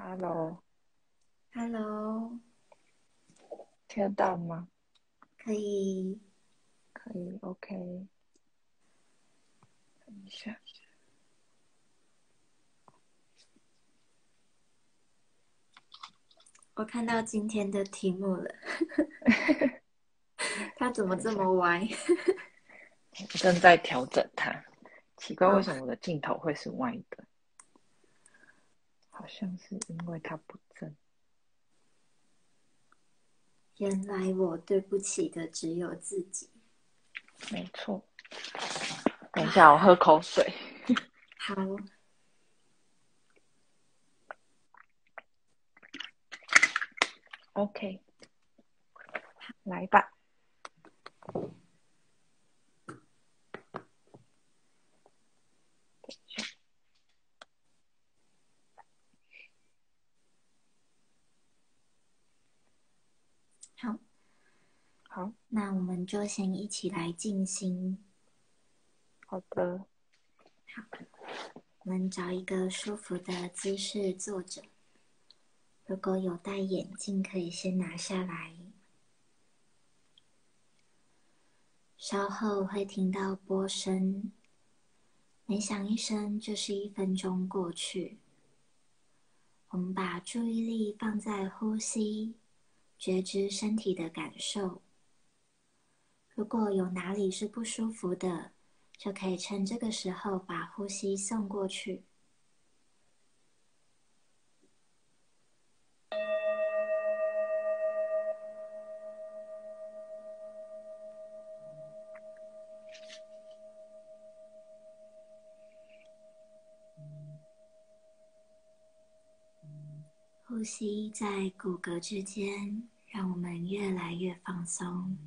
Hello，Hello，听得到吗？可以，可以，OK。等一下，我看到今天的题目了，它怎么这么歪？我正在调整它。奇怪，为什么我的镜头会是歪的？好像是因为他不正。原来我对不起的只有自己。没错。等一下，我喝口水。好，OK，来吧。好那我们就先一起来静心。好的，好我们找一个舒服的姿势坐着。如果有戴眼镜，可以先拿下来。稍后会听到波声，每响一声就是一分钟过去。我们把注意力放在呼吸，觉知身体的感受。如果有哪里是不舒服的，就可以趁这个时候把呼吸送过去。呼吸在骨骼之间，让我们越来越放松。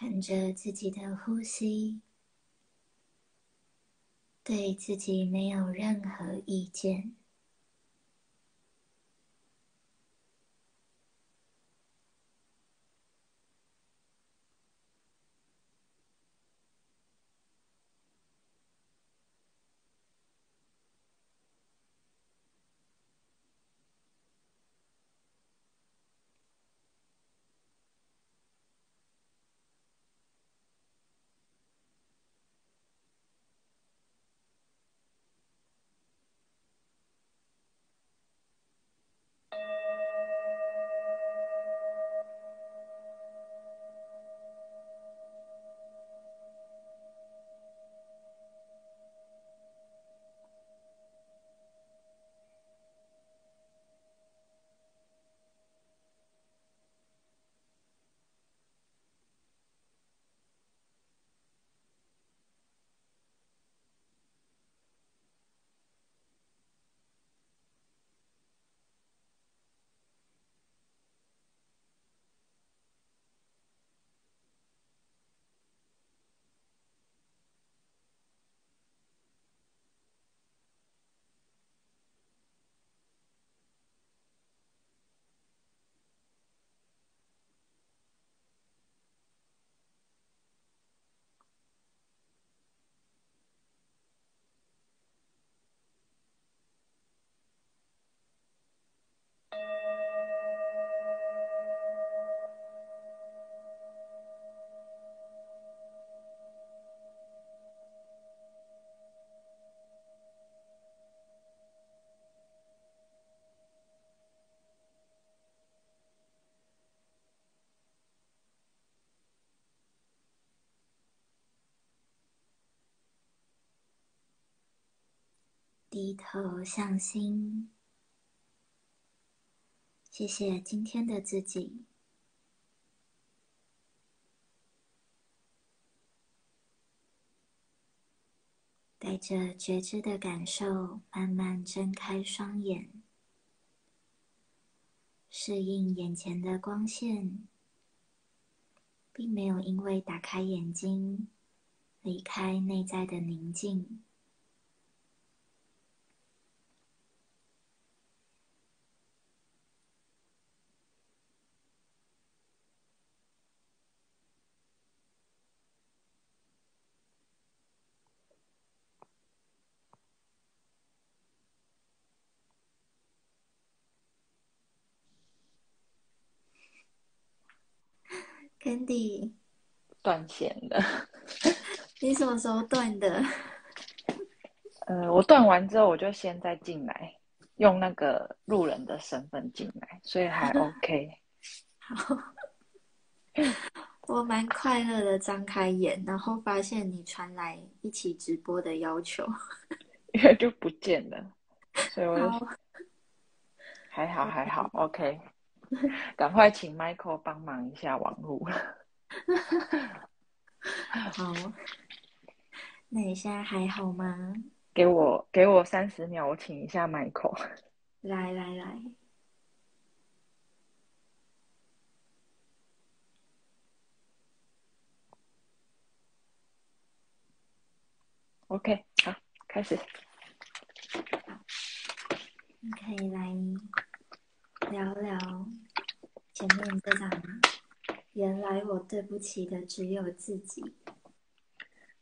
看着自己的呼吸，对自己没有任何意见。低头向心。谢谢今天的自己，带着觉知的感受，慢慢睁开双眼，适应眼前的光线，并没有因为打开眼睛离开内在的宁静。Candy，断线了。你什么时候断的？呃，我断完之后，我就先再进来，用那个路人的身份进来，所以还 OK。好，我蛮快乐的，张开眼，然后发现你传来一起直播的要求，因为就不见了，所以我就还好还好 OK。赶快请 Michael 帮忙一下网路。好，那你现在还好吗？给我给我三十秒，我请一下 Michael。来来来，OK，好，开始。你可以来。聊聊前面这张，原来我对不起的只有自己。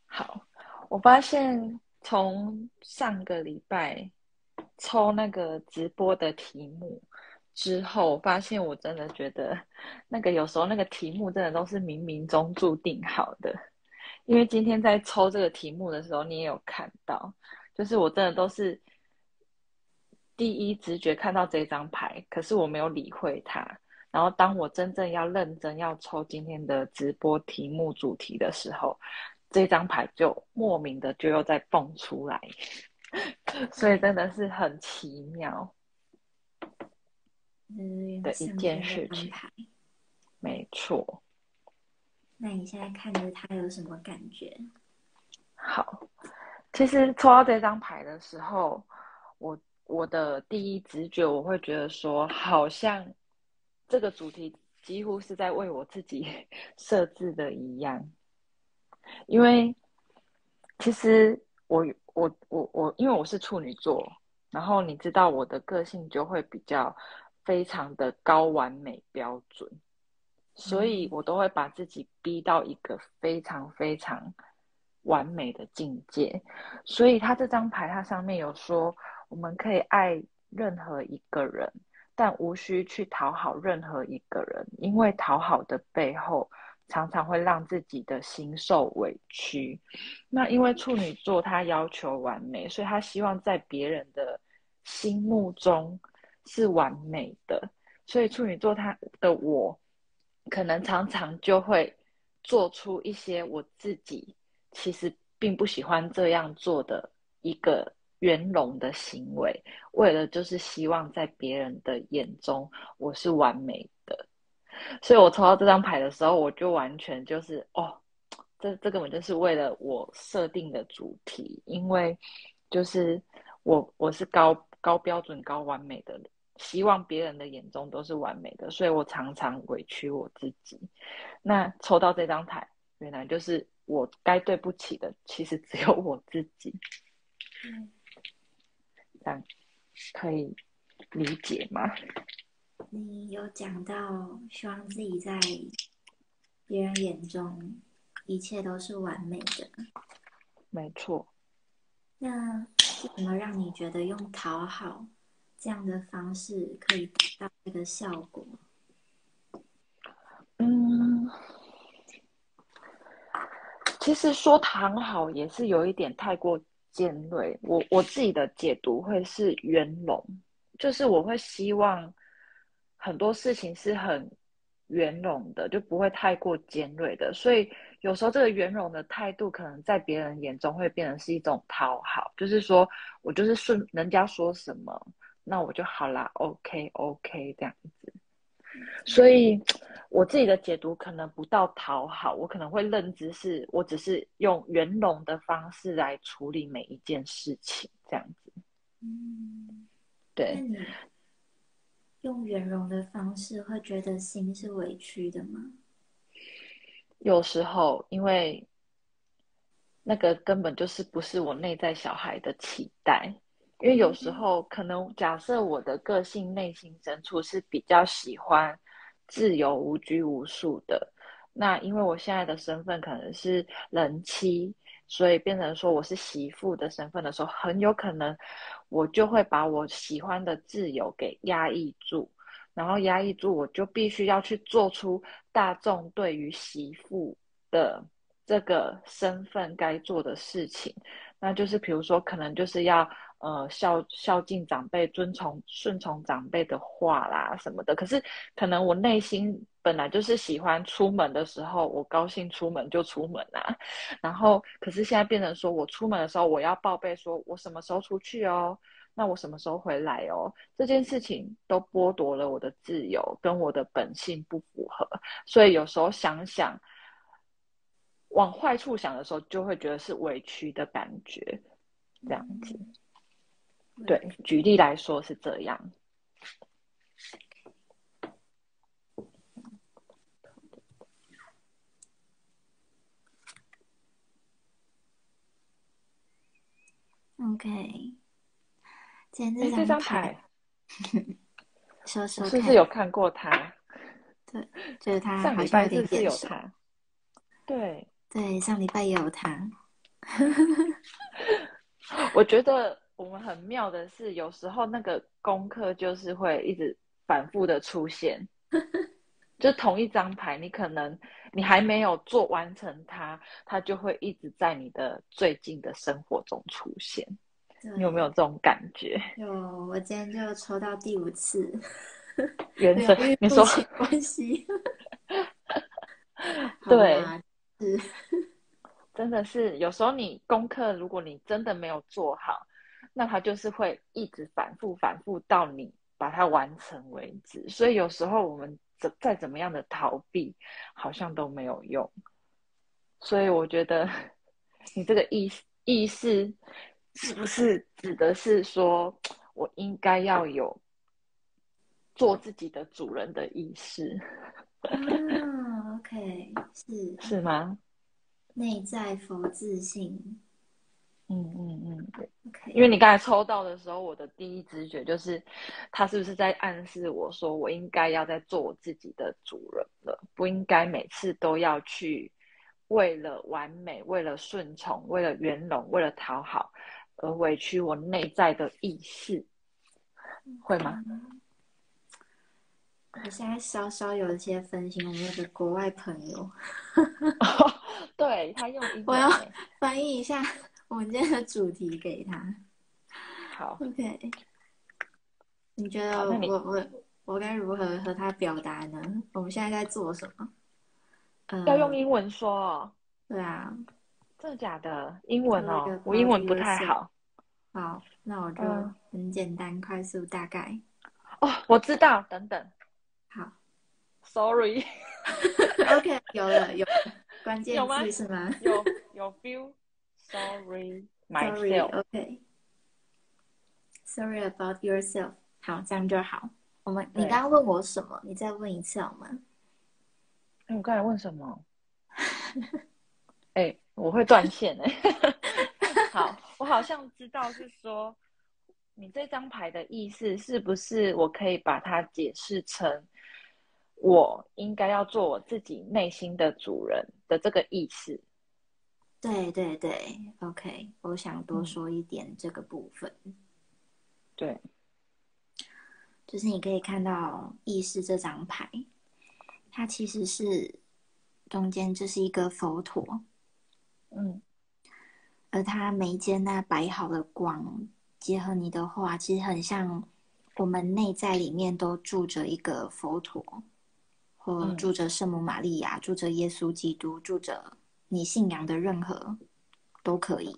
好，我发现从上个礼拜抽那个直播的题目之后，发现我真的觉得那个有时候那个题目真的都是冥冥中注定好的。因为今天在抽这个题目的时候，你也有看到，就是我真的都是。第一直觉看到这张牌，可是我没有理会它。然后当我真正要认真要抽今天的直播题目主题的时候，这张牌就莫名的就又再蹦出来，所以真的是很奇妙的一件事情。没错。那你现在看着它有什么感觉？好，其实抽到这张牌的时候，我。我的第一直觉，我会觉得说，好像这个主题几乎是在为我自己 设置的一样。因为其实我我我我，因为我是处女座，然后你知道我的个性就会比较非常的高完美标准，所以我都会把自己逼到一个非常非常完美的境界。所以他这张牌，它上面有说。我们可以爱任何一个人，但无需去讨好任何一个人，因为讨好的背后常常会让自己的心受委屈。那因为处女座他要求完美，所以他希望在别人的心目中是完美的，所以处女座他的我可能常常就会做出一些我自己其实并不喜欢这样做的一个。圆融的行为，为了就是希望在别人的眼中我是完美的，所以我抽到这张牌的时候，我就完全就是哦，这这根本就是为了我设定的主题，因为就是我我是高高标准、高完美的人，希望别人的眼中都是完美的，所以我常常委屈我自己。那抽到这张牌，原来就是我该对不起的，其实只有我自己。嗯这样可以理解吗？你有讲到希望自己在别人眼中一切都是完美的，没错。那是什么让你觉得用讨好这样的方式可以达到这个效果？嗯，其实说讨好也是有一点太过。尖锐，我我自己的解读会是圆融，就是我会希望很多事情是很圆融的，就不会太过尖锐的。所以有时候这个圆融的态度，可能在别人眼中会变成是一种讨好，就是说我就是顺人家说什么，那我就好啦，OK OK 这样。所以我自己的解读可能不到讨好，我可能会认知是我只是用圆融的方式来处理每一件事情，这样子。嗯，对。那你用圆融的方式，会觉得心是委屈的吗？有时候，因为那个根本就是不是我内在小孩的期待。因为有时候可能假设我的个性内心深处是比较喜欢自由无拘无束的，那因为我现在的身份可能是人妻，所以变成说我是媳妇的身份的时候，很有可能我就会把我喜欢的自由给压抑住，然后压抑住，我就必须要去做出大众对于媳妇的这个身份该做的事情，那就是比如说可能就是要。呃，孝孝敬长辈，遵从顺从长辈的话啦，什么的。可是，可能我内心本来就是喜欢出门的时候，我高兴出门就出门啊。然后，可是现在变成说我出门的时候，我要报备说我什么时候出去哦，那我什么时候回来哦。这件事情都剥夺了我的自由，跟我的本性不符合。所以有时候想想，往坏处想的时候，就会觉得是委屈的感觉，这样子。对，举例来说是这样。OK，今天这张牌，说说是不是有看过他？对，就是他上礼拜是不是有他？对对，上礼拜也有他。我觉得。我们很妙的是，有时候那个功课就是会一直反复的出现，就同一张牌，你可能你还没有做完成它，它就会一直在你的最近的生活中出现。你有没有这种感觉？有，我今天就抽到第五次，原色，你说关系？对，是，真的是有时候你功课，如果你真的没有做好。那它就是会一直反复反复到你把它完成为止，所以有时候我们怎再怎么样的逃避，好像都没有用。所以我觉得你这个意意识是不是指的是说我应该要有做自己的主人的意识？啊，OK，是是吗？内在佛自信。嗯嗯嗯，因为你刚才抽到的时候，我的第一直觉就是，他是不是在暗示我说，我应该要在做我自己的主人了，不应该每次都要去为了完美、为了顺从、为了圆融、为了讨好而委屈我内在的意识，会吗？我现在稍稍有一些分心，我们有个国外朋友，对他用我要翻译一下。我们今天的主题给他，好，OK。你觉得我我我该如何和他表达呢？我们现在在做什么？要用英文说哦。对啊，真的假的？英文哦，我英文不太好。好，那我就很简单、快速、大概。哦，我知道。等等。好，Sorry。OK，有了，有关键字是吗？有有 feel。Sorry, myself. OK. Sorry about yourself. 好，这样就好。我们，你刚刚问我什么？你再问一次好吗？哎，我刚才问什么？哎，我会断线哎。好，我好像知道是说，你这张牌的意思是不是？我可以把它解释成，我应该要做我自己内心的主人的这个意思。对对对，OK，我想多说一点这个部分。对，就是你可以看到意识这张牌，它其实是中间这是一个佛陀，嗯，而它眉间那摆好的光，结合你的话，其实很像我们内在里面都住着一个佛陀，或住着圣母玛利亚，住着耶稣基督，住着。你信仰的任何都可以。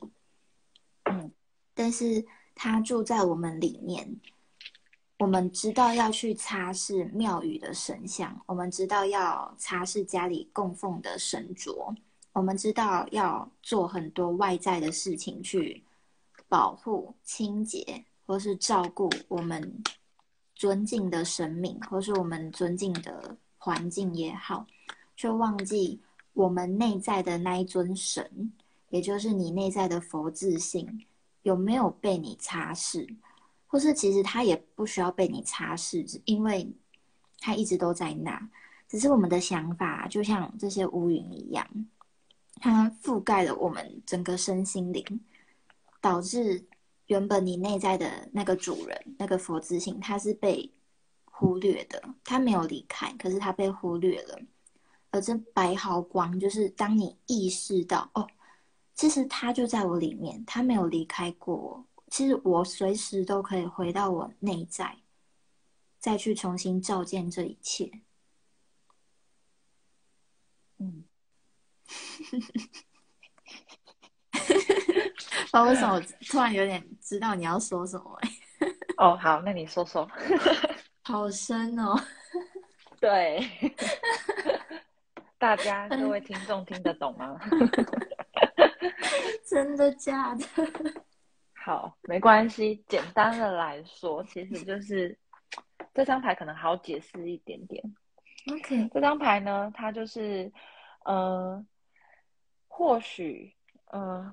嗯，但是他住在我们里面，我们知道要去擦拭庙宇的神像，我们知道要擦拭家里供奉的神桌，我们知道要做很多外在的事情去保护、清洁，或是照顾我们尊敬的神明，或是我们尊敬的环境也好，却忘记我们内在的那一尊神。也就是你内在的佛自性有没有被你擦拭，或是其实它也不需要被你擦拭，因为它一直都在那，只是我们的想法就像这些乌云一样，它覆盖了我们整个身心灵，导致原本你内在的那个主人那个佛自性，它是被忽略的，它没有离开，可是它被忽略了，而这白毫光就是当你意识到哦。其实他就在我里面，他没有离开过我。其实我随时都可以回到我内在，再去重新照见这一切。嗯，道为什么 突然有点知道你要说什么？哦，好，那你说说。好深哦。对，大家 各位听众听得懂吗？真的假的？好，没关系。简单的来说，其实就是这张牌可能好解释一点点。OK，这张牌呢，它就是，呃，或许，呃，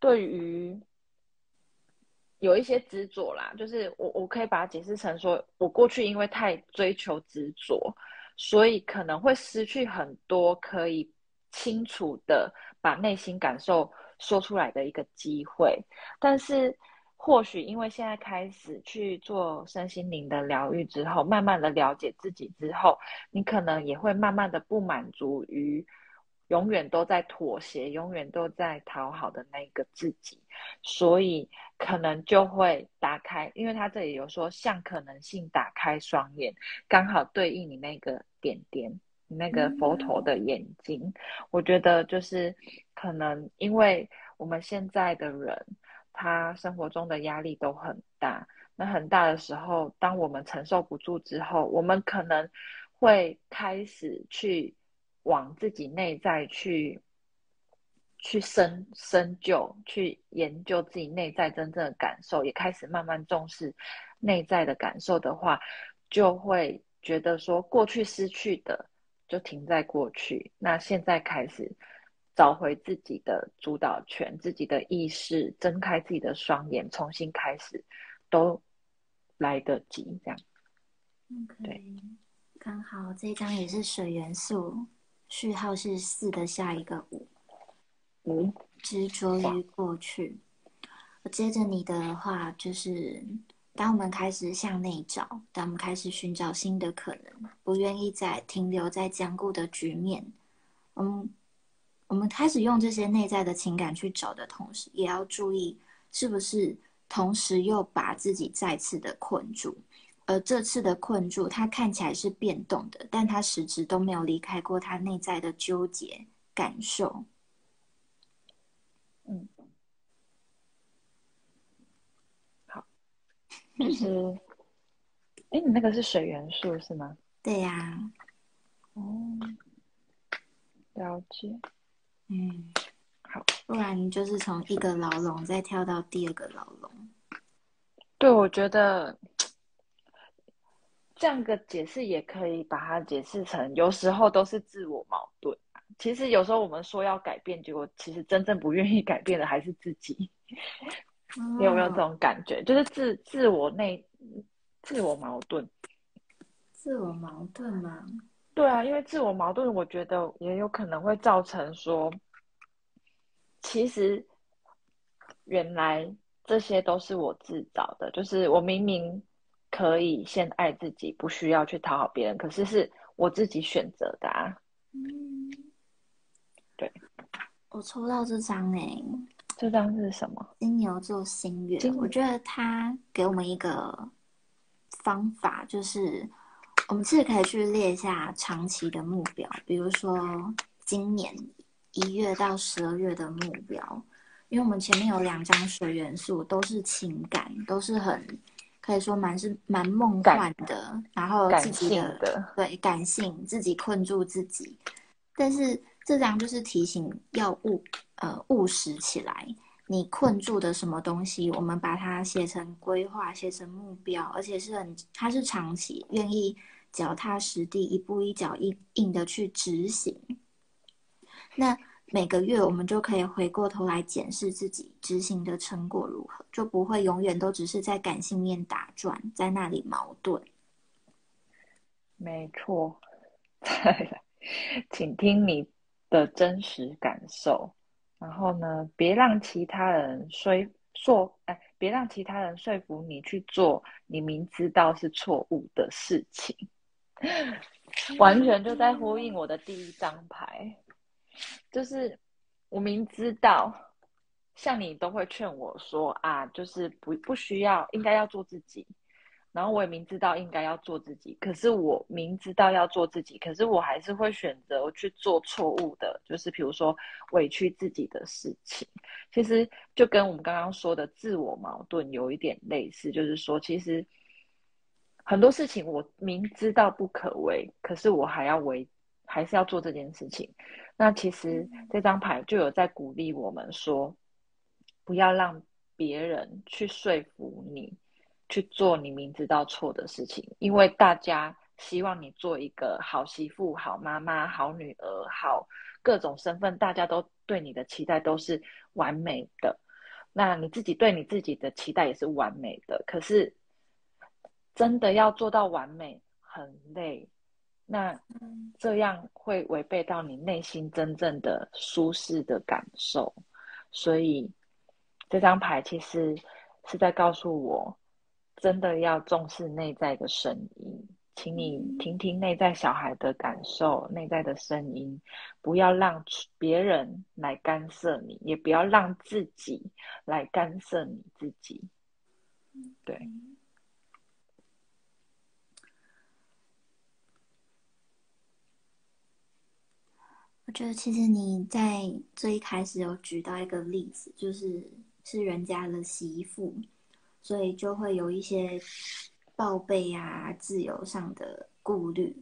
对于有一些执着啦，就是我我可以把它解释成说，我过去因为太追求执着，所以可能会失去很多可以清楚的把内心感受。说出来的一个机会，但是或许因为现在开始去做身心灵的疗愈之后，慢慢的了解自己之后，你可能也会慢慢的不满足于永远都在妥协、永远都在讨好的那个自己，所以可能就会打开，因为他这里有说像可能性打开双眼，刚好对应你那个点点。那个佛陀的眼睛，我觉得就是可能，因为我们现在的人，他生活中的压力都很大。那很大的时候，当我们承受不住之后，我们可能会开始去往自己内在去去深深究，去研究自己内在真正的感受，也开始慢慢重视内在的感受的话，就会觉得说过去失去的。就停在过去，那现在开始找回自己的主导权，自己的意识，睁开自己的双眼，重新开始，都来得及。这样，对，刚好这张也是水元素，序号是四的下一个五，五执着于过去。接着你的话就是。当我们开始向内找，当我们开始寻找新的可能，不愿意再停留在僵固的局面，嗯，我们开始用这些内在的情感去找的同时，也要注意是不是同时又把自己再次的困住。而这次的困住，它看起来是变动的，但它实质都没有离开过它内在的纠结感受。嗯。就是，哎，你那个是水元素是吗？对呀。哦，了解。嗯，好，不然就是从一个牢笼再跳到第二个牢笼。对，我觉得这样的解释也可以把它解释成，有时候都是自我矛盾。其实有时候我们说要改变，结果其实真正不愿意改变的还是自己。你有没有这种感觉？就是自自我内自我矛盾，自我矛盾吗？对啊，因为自我矛盾，我觉得也有可能会造成说，其实原来这些都是我自找的。就是我明明可以先爱自己，不需要去讨好别人，可是是我自己选择的啊。嗯，对，我抽到这张哎。这张是什么？金牛座心愿。我觉得他给我们一个方法，就是我们自己可以去列一下长期的目标，比如说今年一月到十二月的目标，因为我们前面有两张水元素都是情感，都是很可以说蛮是蛮梦幻的，然后自己的对感性自己困住自己，但是这张就是提醒要务呃务实起来。你困住的什么东西，我们把它写成规划，写成目标，而且是很，它是长期，愿意脚踏实地，一步一脚印印的去执行。那每个月我们就可以回过头来检视自己执行的成果如何，就不会永远都只是在感性面打转，在那里矛盾。没错，请听你的真实感受。然后呢，别让其他人说说，哎，别让其他人说服你去做你明知道是错误的事情，完全就在呼应我的第一张牌，就是我明知道，像你都会劝我说啊，就是不不需要，应该要做自己。然后我也明知道应该要做自己，可是我明知道要做自己，可是我还是会选择去做错误的，就是比如说委屈自己的事情。其实就跟我们刚刚说的自我矛盾有一点类似，就是说其实很多事情我明知道不可为，可是我还要为，还是要做这件事情。那其实这张牌就有在鼓励我们说，不要让别人去说服你。去做你明知道错的事情，因为大家希望你做一个好媳妇、好妈妈、好女儿、好各种身份，大家都对你的期待都是完美的。那你自己对你自己的期待也是完美的，可是真的要做到完美很累，那这样会违背到你内心真正的舒适的感受。所以这张牌其实是在告诉我。真的要重视内在的声音，请你听听内在小孩的感受，内在的声音，不要让别人来干涉你，也不要让自己来干涉你自己。对，我觉得其实你在最一开始有举到一个例子，就是是人家的媳妇。所以就会有一些报备啊、自由上的顾虑。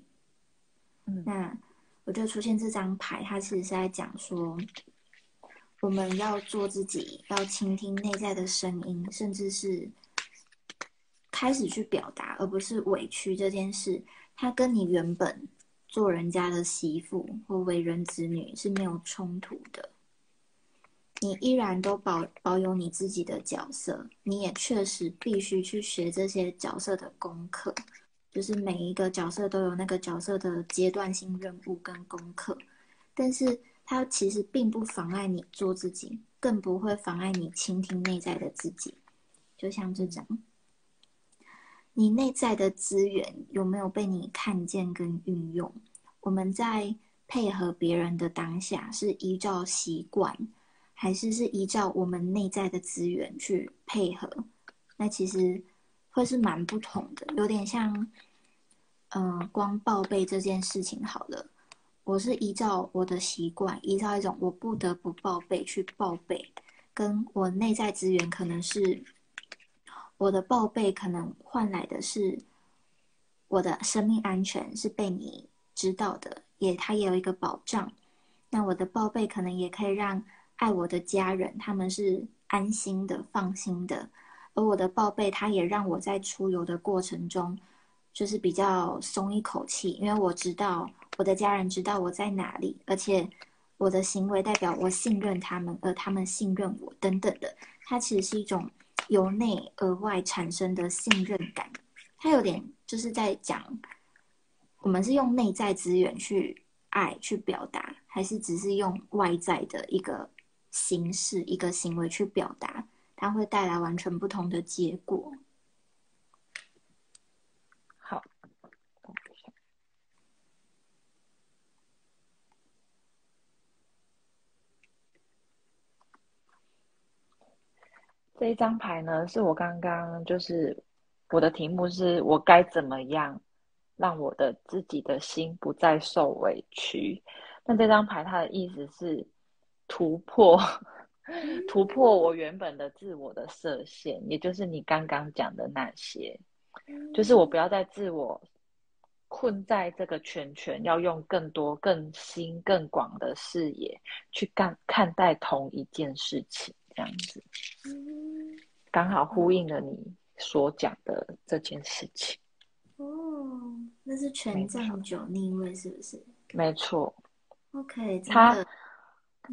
嗯，那我就出现这张牌，它其实是在讲说，我们要做自己，要倾听内在的声音，甚至是开始去表达，而不是委屈这件事。它跟你原本做人家的媳妇或为人子女是没有冲突的。你依然都保保有你自己的角色，你也确实必须去学这些角色的功课，就是每一个角色都有那个角色的阶段性任务跟功课，但是它其实并不妨碍你做自己，更不会妨碍你倾听内在的自己。就像这张，你内在的资源有没有被你看见跟运用？我们在配合别人的当下，是依照习惯。还是是依照我们内在的资源去配合，那其实会是蛮不同的，有点像，嗯，光报备这件事情好了，我是依照我的习惯，依照一种我不得不报备去报备，跟我内在资源可能是我的报备可能换来的是我的生命安全是被你知道的，也它也有一个保障，那我的报备可能也可以让。爱我的家人，他们是安心的、放心的，而我的报备，他也让我在出游的过程中，就是比较松一口气，因为我知道我的家人知道我在哪里，而且我的行为代表我信任他们，而他们信任我，等等的，它其实是一种由内而外产生的信任感。它有点就是在讲，我们是用内在资源去爱、去表达，还是只是用外在的一个。形式一个行为去表达，它会带来完全不同的结果。这一张牌呢，是我刚刚就是我的题目是我该怎么样让我的自己的心不再受委屈。那这张牌它的意思是。突破 突破我原本的自我的设限，也就是你刚刚讲的那些，就是我不要再自我困在这个圈圈，要用更多、更新、更广的视野去看看待同一件事情，这样子，刚好呼应了你所讲的这件事情。哦，那是权杖九逆位，是不是？没错。OK，它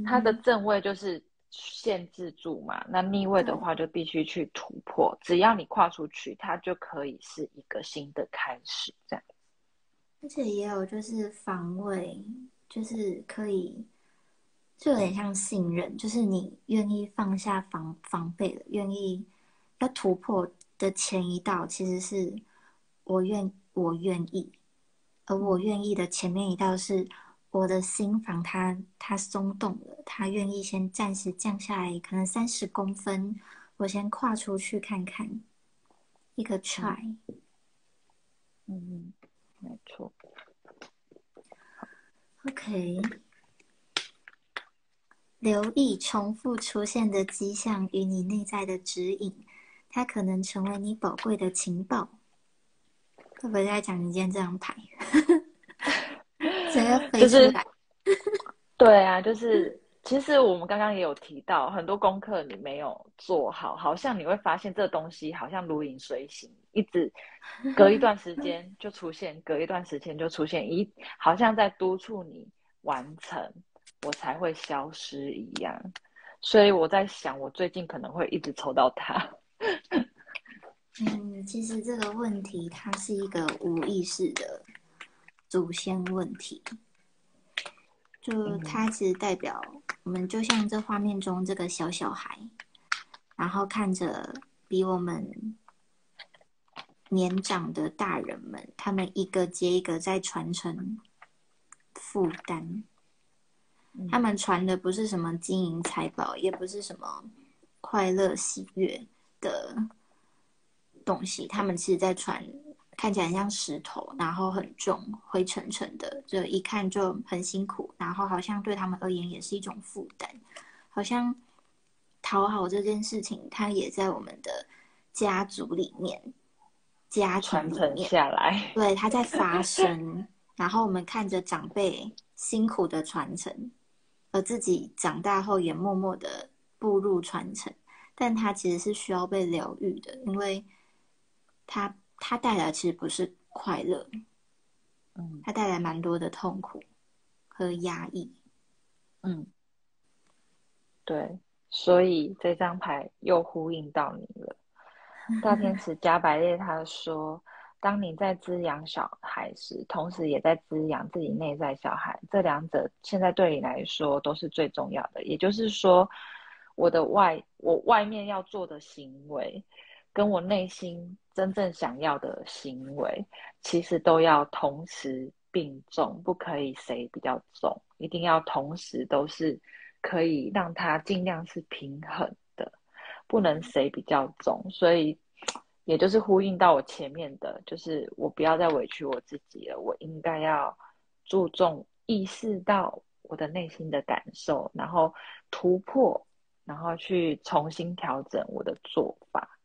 它的正位就是限制住嘛，那逆位的话就必须去突破。只要你跨出去，它就可以是一个新的开始，这样。而且也有就是防卫，就是可以，就有点像信任，就是你愿意放下防防备了，愿意要突破的前一道，其实是。我愿，我愿意，而我愿意的前面一道是我的心房，它它松动了，它愿意先暂时降下来，可能三十公分，我先跨出去看看，一个 try，嗯，没错，OK，留意重复出现的迹象与你内在的指引，它可能成为你宝贵的情报。会不会在讲你今天这张牌？谁要飞出来？对啊，就是其实我们刚刚也有提到，很多功课你没有做好，好像你会发现这东西好像如影随形，一直 隔一段时间就出现，隔一段时间就出现，一好像在督促你完成，我才会消失一样。所以我在想，我最近可能会一直抽到它。嗯，其实这个问题它是一个无意识的祖先问题，就它其实代表我们就像这画面中这个小小孩，然后看着比我们年长的大人们，他们一个接一个在传承负担，他们传的不是什么金银财宝，也不是什么快乐喜悦的。东西，他们其实，在传，看起来像石头，然后很重，灰沉沉的，就一看就很辛苦，然后好像对他们而言也是一种负担，好像讨好这件事情，它也在我们的家族里面，家传承下来，对，它在发生，然后我们看着长辈辛苦的传承，而自己长大后也默默的步入传承，但它其实是需要被疗愈的，因为。它它带来其实不是快乐，嗯，它带来蛮多的痛苦和压抑，嗯，对，所以这张牌又呼应到你了。大天使加百列他说：“当你在滋养小孩时，同时也在滋养自己内在小孩，这两者现在对你来说都是最重要的。也就是说，我的外我外面要做的行为。”跟我内心真正想要的行为，其实都要同时并重，不可以谁比较重，一定要同时都是可以让它尽量是平衡的，不能谁比较重。所以，也就是呼应到我前面的，就是我不要再委屈我自己了，我应该要注重意识到我的内心的感受，然后突破，然后去重新调整我的做法。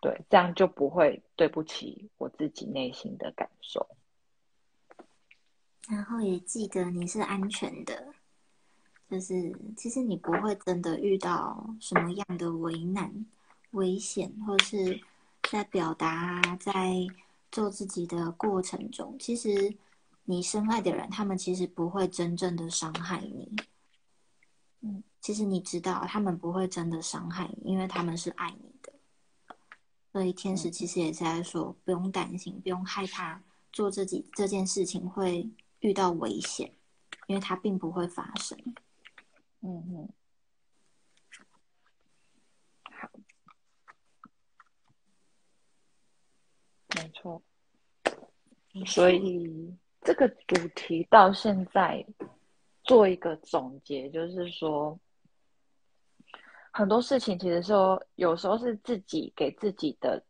对，这样就不会对不起我自己内心的感受。然后也记得你是安全的，就是其实你不会真的遇到什么样的为难、危险，或是在表达、在做自己的过程中，其实你深爱的人，他们其实不会真正的伤害你。嗯，其实你知道，他们不会真的伤害你，因为他们是爱你的。所以天使其实也是在说，不用担心，不用害怕做自己这件事情会遇到危险，因为它并不会发生。嗯嗯，没错。所以这个主题到现在做一个总结，就是说。很多事情其实说，有时候是自己给自己的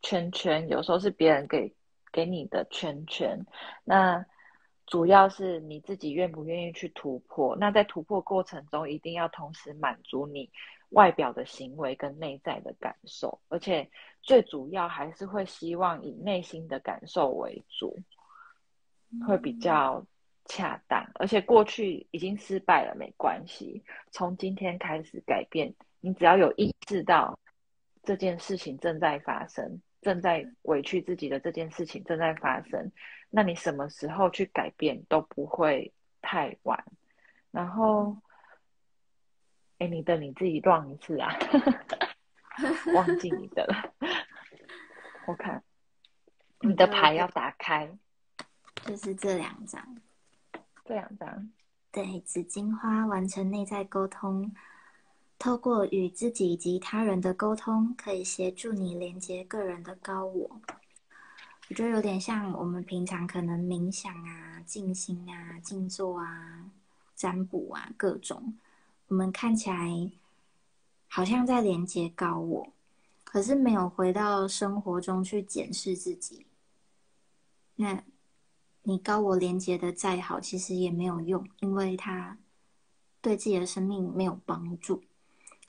圈圈，有时候是别人给给你的圈圈。那主要是你自己愿不愿意去突破。那在突破过程中，一定要同时满足你外表的行为跟内在的感受，而且最主要还是会希望以内心的感受为主，会比较恰当。而且过去已经失败了没关系，从今天开始改变，你只要有意识到这件事情正在发生。正在委屈自己的这件事情正在发生，那你什么时候去改变都不会太晚。然后，哎，你的你自己乱一次啊，忘记你的了。我看你的牌要打开，就是这两张，这两张。对，紫荆花完成内在沟通。透过与自己以及他人的沟通，可以协助你连接个人的高我。我觉得有点像我们平常可能冥想啊、静心啊、静坐啊、占卜啊各种，我们看起来好像在连接高我，可是没有回到生活中去检视自己。那你高我连接的再好，其实也没有用，因为它对自己的生命没有帮助。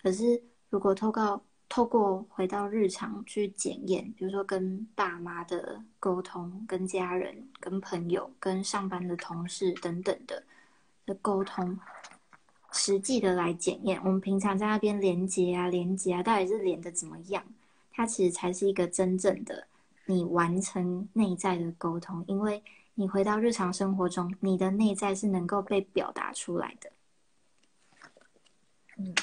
可是，如果透过透过回到日常去检验，比如说跟爸妈的沟通、跟家人、跟朋友、跟上班的同事等等的的沟通，实际的来检验，我们平常在那边连接啊、连接啊，到底是连的怎么样？它其实才是一个真正的你完成内在的沟通，因为你回到日常生活中，你的内在是能够被表达出来的。嗯。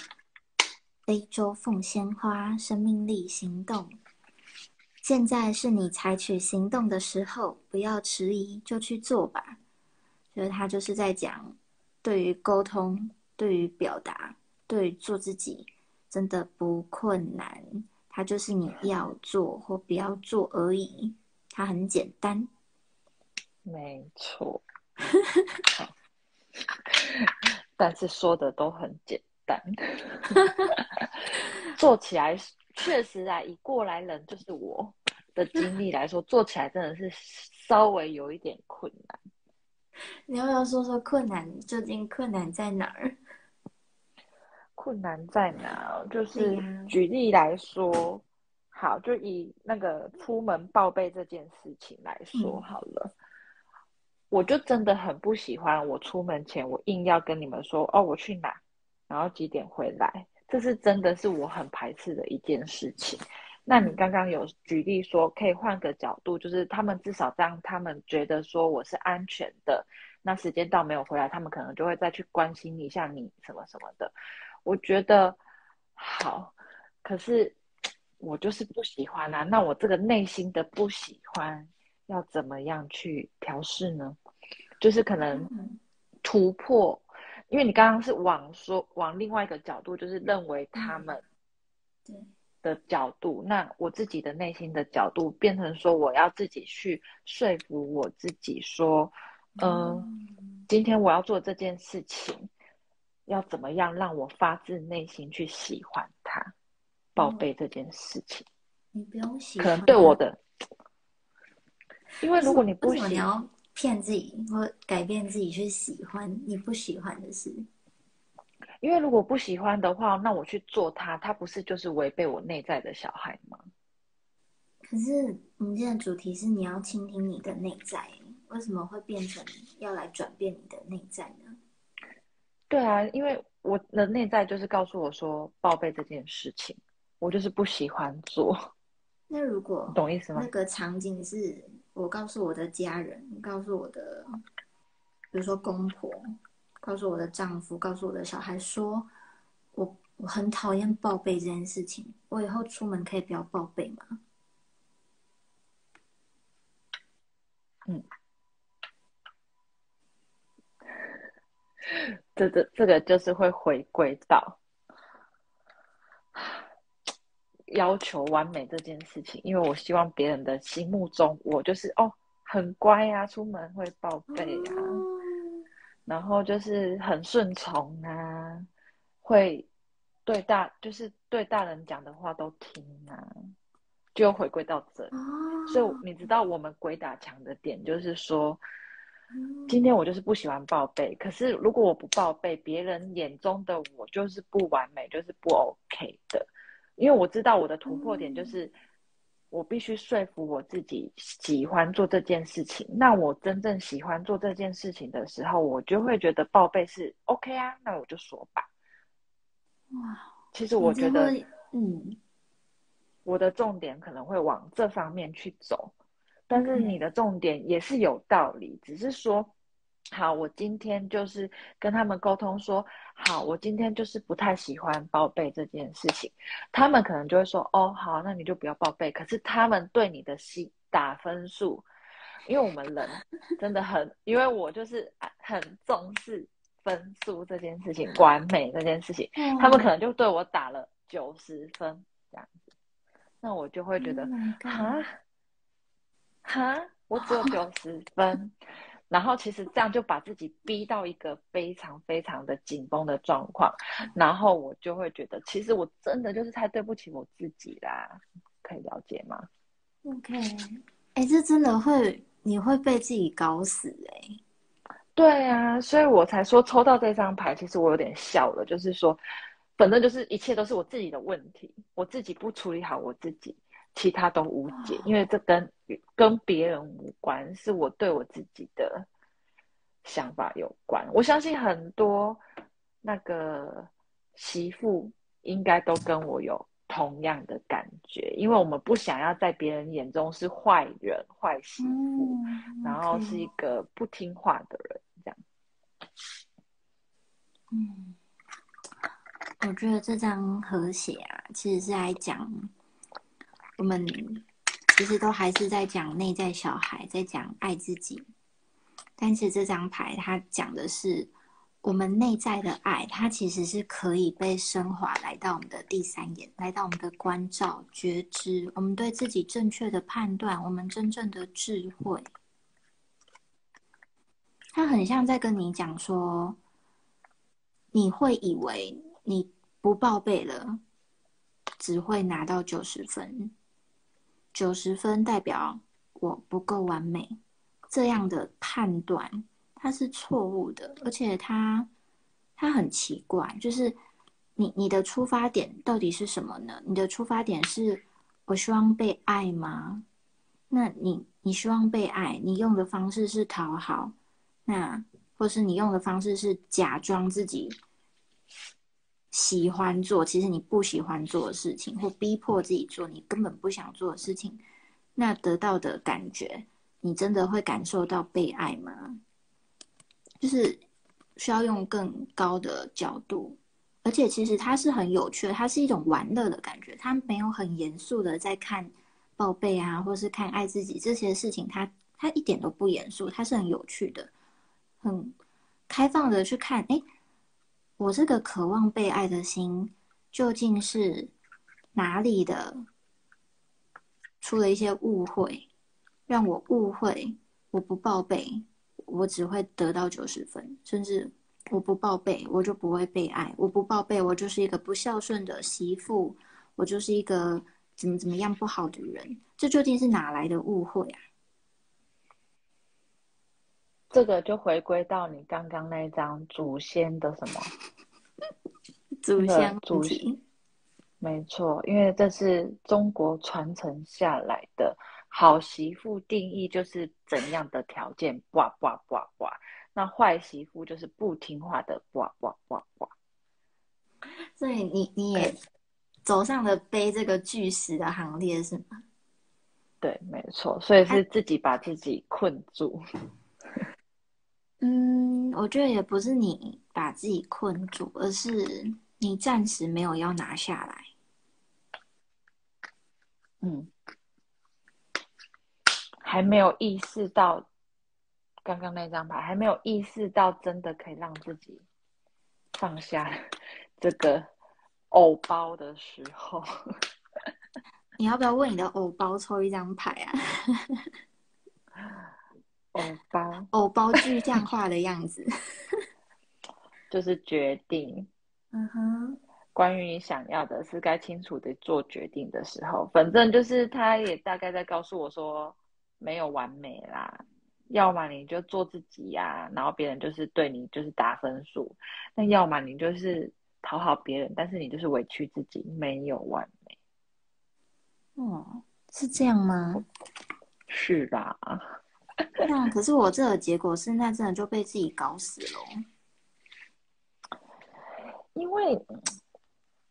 非洲凤仙花，生命力行动。现在是你采取行动的时候，不要迟疑，就去做吧。就是他就是在讲，对于沟通、对于表达、对于做自己，真的不困难。它就是你要做或不要做而已，它很简单。没错，但是说的都很简。单，做起来确实啊，以过来人就是我的经历来说，做起来真的是稍微有一点困难。你要不要说说困难？究竟困难在哪儿？困难在哪？就是举例来说，好，就以那个出门报备这件事情来说好了。我就真的很不喜欢，我出门前我硬要跟你们说，哦，我去哪？然后几点回来？这是真的是我很排斥的一件事情。那你刚刚有举例说，可以换个角度，就是他们至少让他们觉得说我是安全的。那时间到没有回来，他们可能就会再去关心一下你什么什么的。我觉得好，可是我就是不喜欢啊。那我这个内心的不喜欢要怎么样去调试呢？就是可能突破。因为你刚刚是往说往另外一个角度，就是认为他们的角度，那我自己的内心的角度变成说，我要自己去说服我自己说，嗯，今天我要做这件事情，要怎么样让我发自内心去喜欢他，报备这件事情。你不用喜欢，可能对我的，因为如果你不喜欢。你要骗自己或改变自己去喜欢你不喜欢的事，因为如果不喜欢的话，那我去做它，它不是就是违背我内在的小孩吗？可是我们今天的主题是你要倾听你的内在，为什么会变成要来转变你的内在呢？对啊，因为我的内在就是告诉我说报备这件事情，我就是不喜欢做。那如果懂意思吗？那个场景是。我告诉我的家人，告诉我的，比如说公婆，告诉我的丈夫，告诉我的小孩，说我我很讨厌报备这件事情。我以后出门可以不要报备吗？嗯，这这这个就是会回归到。要求完美这件事情，因为我希望别人的心目中我就是哦很乖啊，出门会报备啊，然后就是很顺从啊，会对大就是对大人讲的话都听啊，就回归到这里。所以你知道我们鬼打墙的点就是说，今天我就是不喜欢报备，可是如果我不报备，别人眼中的我就是不完美，就是不 OK 的。因为我知道我的突破点就是我必须说服我自己喜欢做这件事情。那我真正喜欢做这件事情的时候，我就会觉得报备是 OK 啊，那我就说吧。哇，其实我觉得，嗯，我的重点可能会往这方面去走，但是你的重点也是有道理，只是说。好，我今天就是跟他们沟通说，好，我今天就是不太喜欢报备这件事情，他们可能就会说，哦，好，那你就不要报备。可是他们对你的心打分数，因为我们人真的很，因为我就是很重视分数这件事情，完美这件事情，他们可能就对我打了九十分这样子，那我就会觉得，哈，哈，我只有九十分。然后其实这样就把自己逼到一个非常非常的紧绷的状况，然后我就会觉得，其实我真的就是太对不起我自己啦，可以了解吗？OK，哎，这真的会，你会被自己搞死哎。对啊，所以我才说抽到这张牌，其实我有点笑了，就是说，反正就是一切都是我自己的问题，我自己不处理好我自己。其他都无解，因为这跟跟别人无关，是我对我自己的想法有关。我相信很多那个媳妇应该都跟我有同样的感觉，因为我们不想要在别人眼中是坏人、坏媳妇，然后是一个不听话的人，这样。嗯，我觉得这张和谐啊，其实是来讲。我们其实都还是在讲内在小孩，在讲爱自己。但是这张牌它讲的是我们内在的爱，它其实是可以被升华来到我们的第三眼，来到我们的关照、觉知，我们对自己正确的判断，我们真正的智慧。它很像在跟你讲说，你会以为你不报备了，只会拿到九十分。九十分代表我不够完美，这样的判断它是错误的，而且它它很奇怪，就是你你的出发点到底是什么呢？你的出发点是我希望被爱吗？那你你希望被爱，你用的方式是讨好，那或是你用的方式是假装自己。喜欢做，其实你不喜欢做的事情，或逼迫自己做你根本不想做的事情，那得到的感觉，你真的会感受到被爱吗？就是需要用更高的角度，而且其实它是很有趣的，它是一种玩乐的感觉，它没有很严肃的在看报备啊，或是看爱自己这些事情，它它一点都不严肃，它是很有趣的，很开放的去看，哎。我这个渴望被爱的心，究竟是哪里的出了一些误会，让我误会？我不报备，我只会得到九十分，甚至我不报备，我就不会被爱。我不报备，我就是一个不孝顺的媳妇，我就是一个怎么怎么样不好的人。这究竟是哪来的误会啊？这个就回归到你刚刚那一张祖先的什么？祖先祖先，没错，因为这是中国传承下来的好媳妇定义就是怎样的条件？哇哇哇哇！那坏媳妇就是不听话的，哇哇哇哇！所以你你也走上了背这个巨石的行列是吗？对，没错，所以是自己把自己困住。嗯，我觉得也不是你把自己困住，而是你暂时没有要拿下来。嗯，还没有意识到刚刚那张牌，还没有意识到真的可以让自己放下这个藕包的时候，你要不要为你的藕包抽一张牌啊？藕包，藕包具象化的样子，就是决定。嗯哼，关于你想要的是该清楚的做决定的时候，反正就是他也大概在告诉我说，没有完美啦，要么你就做自己呀，然后别人就是对你就是打分数；那要么你就是讨好别人，但是你就是委屈自己，没有完美。哦，是这样吗？是那可是我这个结果现在真的就被自己搞死了。因为，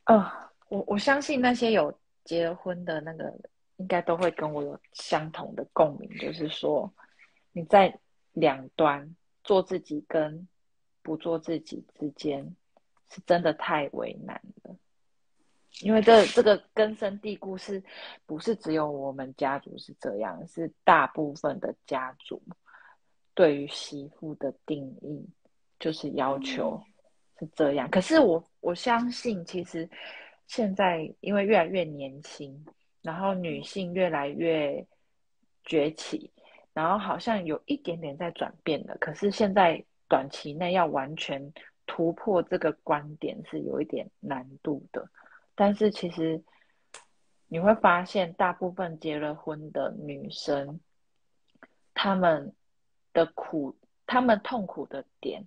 呃，我我相信那些有结婚的那个，应该都会跟我有相同的共鸣，就是说。你在两端做自己跟不做自己之间，是真的太为难了。因为这这个根深蒂固，是不是只有我们家族是这样？是大部分的家族对于媳妇的定义就是要求是这样。可是我我相信，其实现在因为越来越年轻，然后女性越来越崛起。然后好像有一点点在转变了，可是现在短期内要完全突破这个观点是有一点难度的。但是其实你会发现，大部分结了婚的女生，她们的苦。她们痛苦的点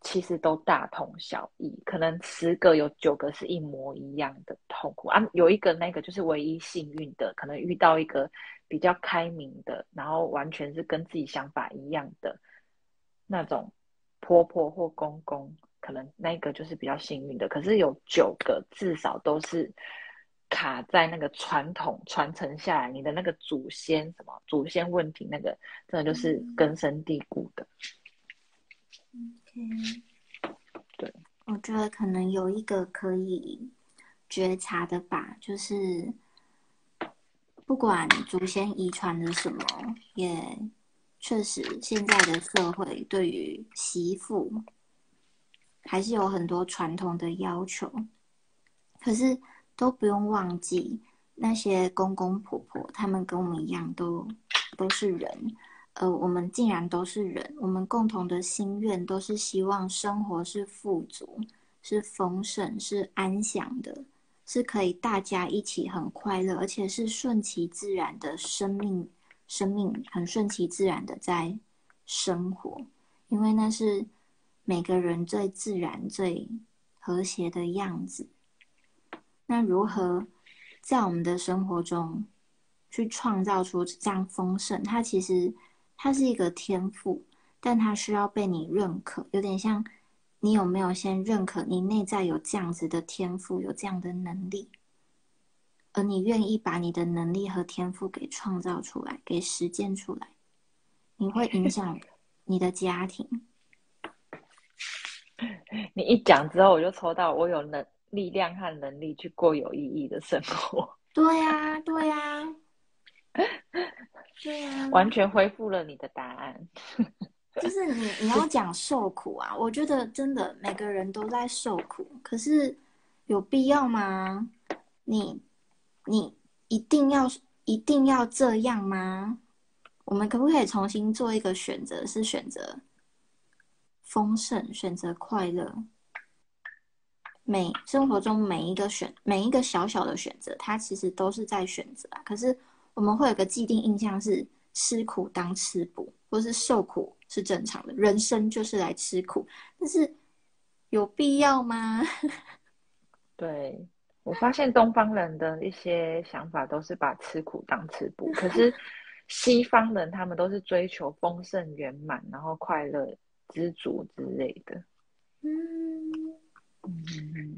其实都大同小异，可能十个有九个是一模一样的痛苦啊。有一个那个就是唯一幸运的，可能遇到一个比较开明的，然后完全是跟自己想法一样的那种婆婆或公公，可能那个就是比较幸运的。可是有九个至少都是卡在那个传统传承下来，你的那个祖先什么祖先问题，那个真的就是根深蒂固的。OK，对，我觉得可能有一个可以觉察的吧，就是不管祖先遗传了什么，也确实现在的社会对于媳妇还是有很多传统的要求，可是都不用忘记那些公公婆婆，他们跟我们一样，都都是人。呃，我们竟然都是人，我们共同的心愿都是希望生活是富足、是丰盛、是安详的，是可以大家一起很快乐，而且是顺其自然的生命，生命很顺其自然的在生活，因为那是每个人最自然、最和谐的样子。那如何在我们的生活中去创造出这样丰盛？它其实。它是一个天赋，但它需要被你认可，有点像你有没有先认可你内在有这样子的天赋，有这样的能力，而你愿意把你的能力和天赋给创造出来，给实践出来，你会影响你的家庭。你一讲之后，我就抽到我有能力量和能力去过有意义的生活。对呀，对呀。对啊，完全恢复了你的答案。就是你 你要讲受苦啊，我觉得真的每个人都在受苦，可是有必要吗？你你一定要一定要这样吗？我们可不可以重新做一个选择？是选择丰盛，选择快乐。每生活中每一个选每一个小小的选择，它其实都是在选择啊。可是。我们会有个既定印象是吃苦当吃补，或是受苦是正常的，人生就是来吃苦。但是有必要吗？对我发现东方人的一些想法都是把吃苦当吃补，可是西方人他们都是追求丰盛圆满，然后快乐知足之类的。嗯嗯。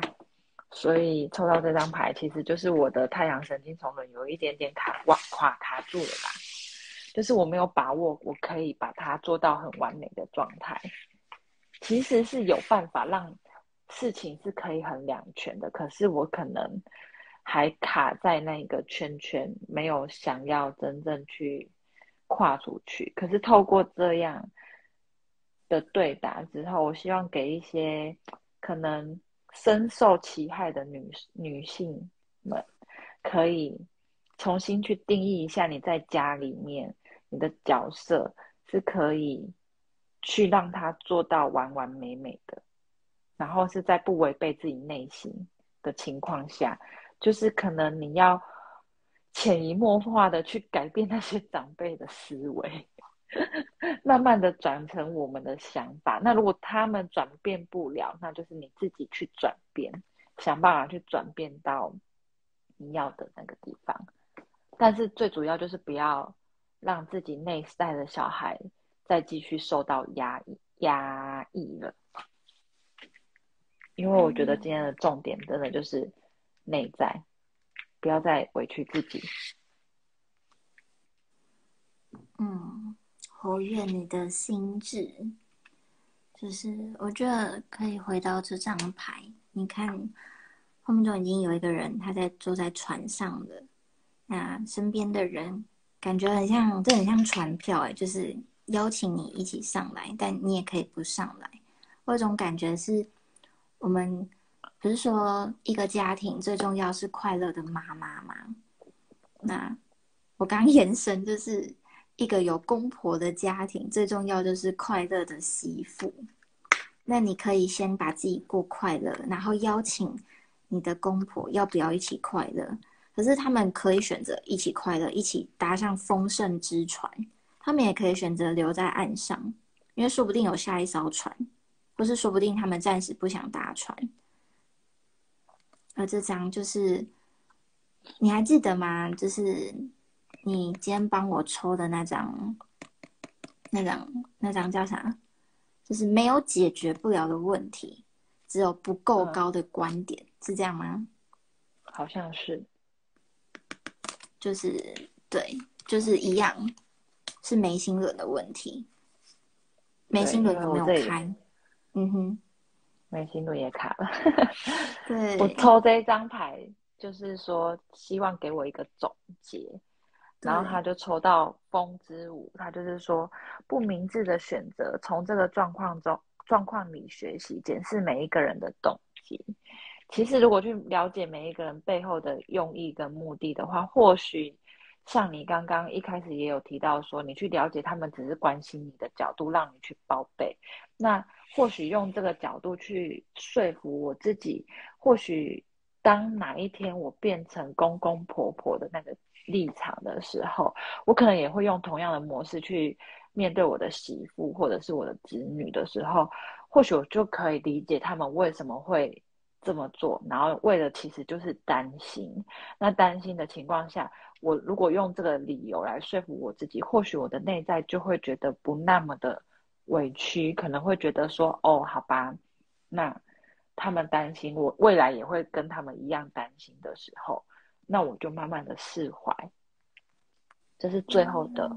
所以抽到这张牌，其实就是我的太阳神经丛轮有一点点卡垮垮卡住了吧。就是我没有把握，我可以把它做到很完美的状态。其实是有办法让事情是可以很两全的，可是我可能还卡在那个圈圈，没有想要真正去跨出去。可是透过这样的对答之后，我希望给一些可能。深受其害的女女性们，可以重新去定义一下你在家里面你的角色，是可以去让他做到完完美美的，然后是在不违背自己内心的情况下，就是可能你要潜移默化的去改变那些长辈的思维，慢慢的转成我们的想法。那如果他们转变不了，那就是你自己去转变，想办法去转变到你要的那个地方。但是最主要就是不要让自己内在的小孩再继续受到压抑压抑了。因为我觉得今天的重点真的就是内在，不要再委屈自己。嗯，活跃你的心智，就是我觉得可以回到这张牌。你看，后面就已经有一个人他在坐在船上的，那身边的人感觉很像，这很像船票哎，就是邀请你一起上来，但你也可以不上来。我有种感觉是。我们不是说一个家庭最重要是快乐的妈妈吗？那我刚 延伸就是一个有公婆的家庭最重要就是快乐的媳妇。那你可以先把自己过快乐，然后邀请你的公婆要不要一起快乐？可是他们可以选择一起快乐，一起搭上丰盛之船；他们也可以选择留在岸上，因为说不定有下一艘船。不是，说不定他们暂时不想搭船。而这张就是，你还记得吗？就是你今天帮我抽的那张，那张那张叫啥？就是没有解决不了的问题，只有不够高的观点，是这样吗？好像是，就是对，就是一样，是眉心轮的问题。眉心轮有没有开？嗯哼，眉心轮也卡了。对，我抽这一张牌，就是说希望给我一个总结。然后他就抽到风之舞，他就是说不明智的选择，从这个状况中状况里学习，检视每一个人的动机。其实如果去了解每一个人背后的用意跟目的的话，或许像你刚刚一开始也有提到说，你去了解他们只是关心你的角度，让你去报备。那或许用这个角度去说服我自己，或许当哪一天我变成公公婆婆的那个立场的时候，我可能也会用同样的模式去面对我的媳妇或者是我的子女的时候，或许我就可以理解他们为什么会这么做，然后为了其实就是担心。那担心的情况下，我如果用这个理由来说服我自己，或许我的内在就会觉得不那么的。委屈可能会觉得说哦，好吧，那他们担心我未来也会跟他们一样担心的时候，那我就慢慢的释怀，这是最后的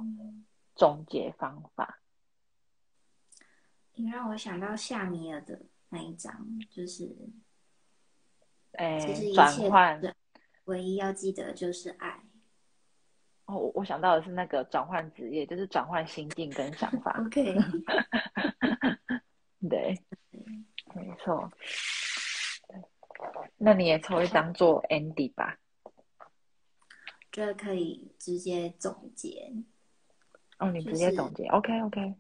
总结方法。你让我想到夏米尔的那一张，就是，哎，转换，唯一要记得就是爱。哦，我我想到的是那个转换职业，就是转换心境跟想法。OK，对，没错。那你也抽一张做 Andy 吧。觉得可以直接总结。哦，你直接总结，OK OK。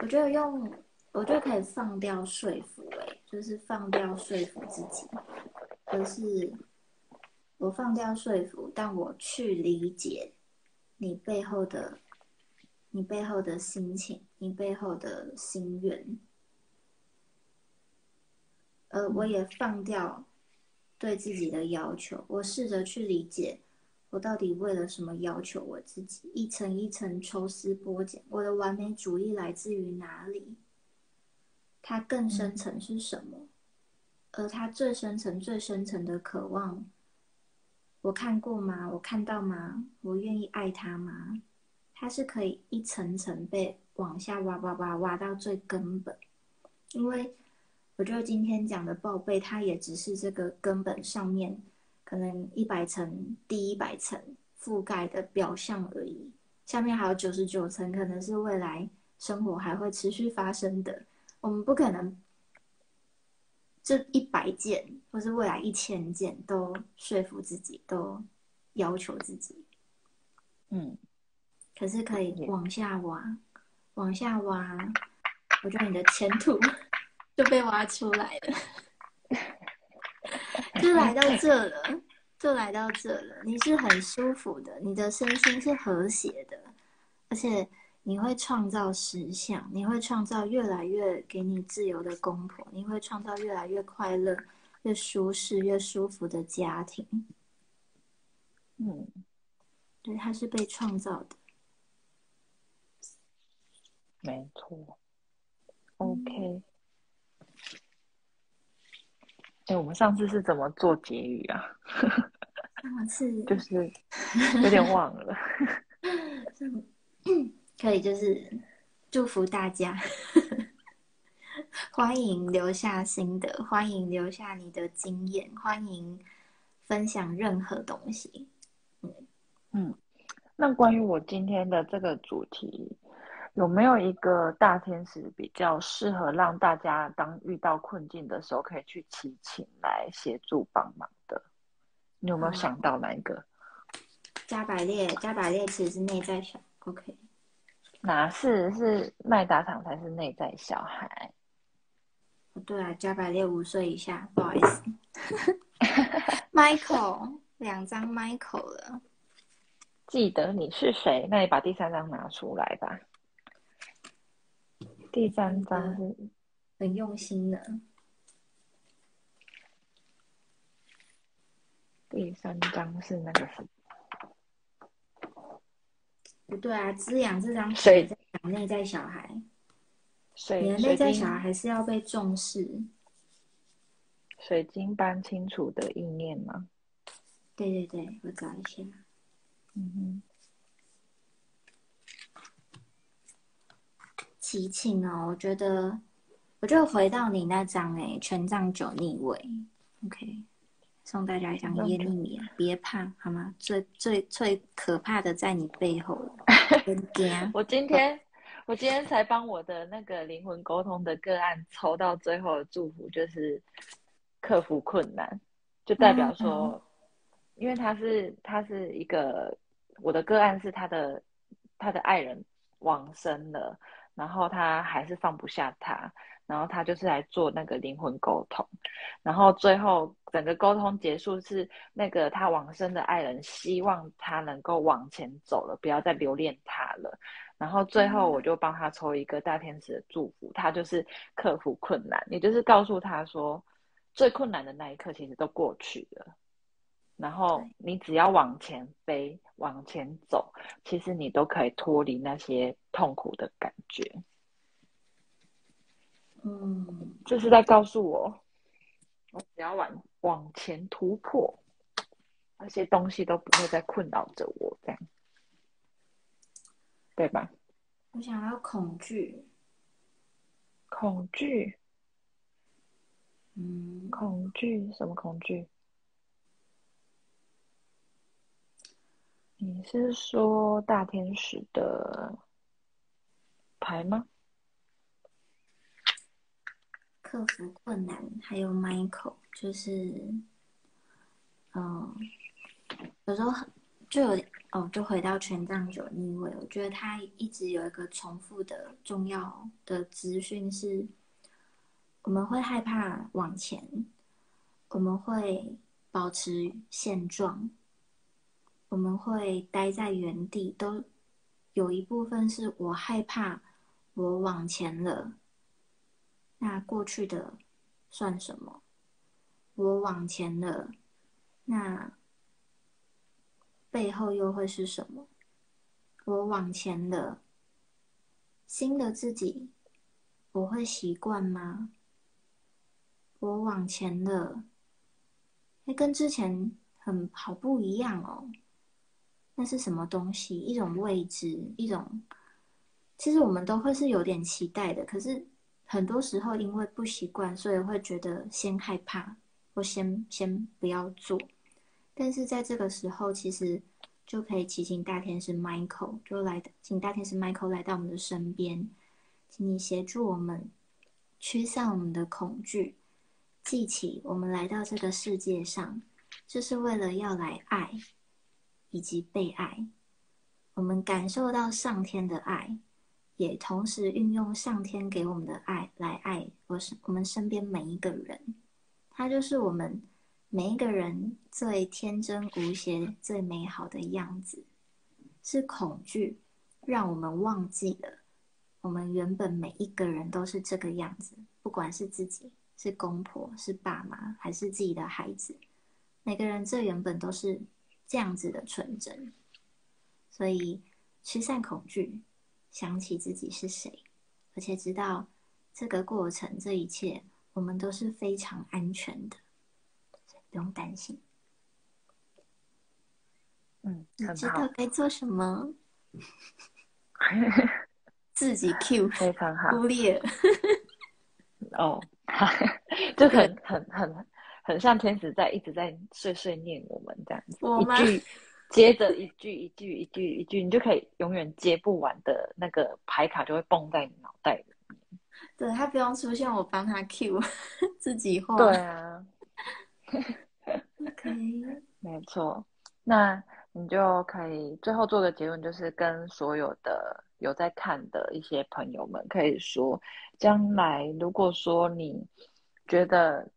我觉得用，我觉得可以放掉说服，哎，就是放掉说服自己，可是。我放掉说服，但我去理解你背后的、你背后的心情、你背后的心愿，呃，我也放掉对自己的要求，我试着去理解我到底为了什么要求我自己，一层一层抽丝剥茧，我的完美主义来自于哪里？它更深层是什么？而它最深层、最深层的渴望。我看过吗？我看到吗？我愿意爱他吗？它是可以一层层被往下挖挖挖挖到最根本，因为我觉得今天讲的报备，它也只是这个根本上面可能一百层第一百层覆盖的表象而已，下面还有九十九层，可能是未来生活还会持续发生的，我们不可能。这一百件，或是未来一千件，都说服自己，都要求自己。嗯，可是可以往下挖，往下挖，我觉得你的前途就被挖出来了，就来到这了，就来到这了。你是很舒服的，你的身心是和谐的，而且你会创造实相，你会创造越来越给你自由的公婆，你会创造越来越快乐、越舒适、越舒服的家庭。嗯，对，它是被创造的。没错。OK。哎，我们上次是怎么做结语啊？上次 就是有点忘了。可以，就是祝福大家，欢迎留下心得，欢迎留下你的经验，欢迎分享任何东西。嗯嗯，那关于我今天的这个主题。有没有一个大天使比较适合让大家当遇到困境的时候可以去祈请来协助帮忙的？你有没有想到哪一个？加百列，加百列其实是内在小，OK？哪是是麦达场才是内在小孩？不对啊，加百列五岁以下，不好意思。Michael，两张 Michael 了。记得你是谁？那你把第三张拿出来吧。第三章是很用心的。第三章是那个什不对啊，滋养这张水在讲内在小孩，水你的内在小孩还是要被重视。水晶般清楚的意念吗？对对对，我找一下。嗯哼。祈请哦，我觉得，我就回到你那张哎，权杖九逆位，OK，送大家一张耶利米，别怕好吗？最最最可怕的在你背后，我今天我今天才帮我的那个灵魂沟通的个案抽到最后的祝福，就是克服困难，就代表说，因为他是他是一个我的个案是他的他的爱人往生了。然后他还是放不下他，然后他就是来做那个灵魂沟通，然后最后整个沟通结束是那个他往生的爱人希望他能够往前走了，不要再留恋他了。然后最后我就帮他抽一个大天使的祝福，他就是克服困难，也就是告诉他说，最困难的那一刻其实都过去了。然后你只要往前飞，往前走，其实你都可以脱离那些痛苦的感觉。嗯，这是在告诉我，我只要往往前突破，那些东西都不会再困扰着我，这样，对吧？我想要恐惧，恐惧，嗯，恐惧，什么恐惧？你是说大天使的牌吗？克服困难，还有 Michael，就是，嗯，有时候就有哦，就回到权杖九逆位，我觉得他一直有一个重复的重要的资讯是，我们会害怕往前，我们会保持现状。我们会待在原地，都有一部分是我害怕，我往前了，那过去的算什么？我往前了，那背后又会是什么？我往前了，新的自己，我会习惯吗？我往前了，那跟之前很好不一样哦。那是什么东西？一种未知，一种，其实我们都会是有点期待的。可是很多时候因为不习惯，所以会觉得先害怕，或先先不要做。但是在这个时候，其实就可以祈请大天使 Michael 就来，请大天使 Michael 来到我们的身边，请你协助我们驱散我们的恐惧，记起我们来到这个世界上，就是为了要来爱。以及被爱，我们感受到上天的爱，也同时运用上天给我们的爱来爱我身我们身边每一个人。他就是我们每一个人最天真无邪、最美好的样子。是恐惧，让我们忘记了，我们原本每一个人都是这个样子，不管是自己、是公婆、是爸妈，还是自己的孩子，每个人这原本都是这样子的纯真。所以驱散恐惧，想起自己是谁，而且知道这个过程，这一切我们都是非常安全的，不用担心。嗯，你知道，该做什么？自己 Q 非常好忽略。哦，就很很很很像天使在一直在碎碎念我们这样子，一句接着一句，一句一句一句，你就可以永远接不完的那个牌卡就会蹦在你脑袋里面。对他不用出现，我帮他 Q 自己画。对啊，，OK，没错。那你就可以最后做个结论，就是跟所有的有在看的一些朋友们，可以说，将来如果说你觉得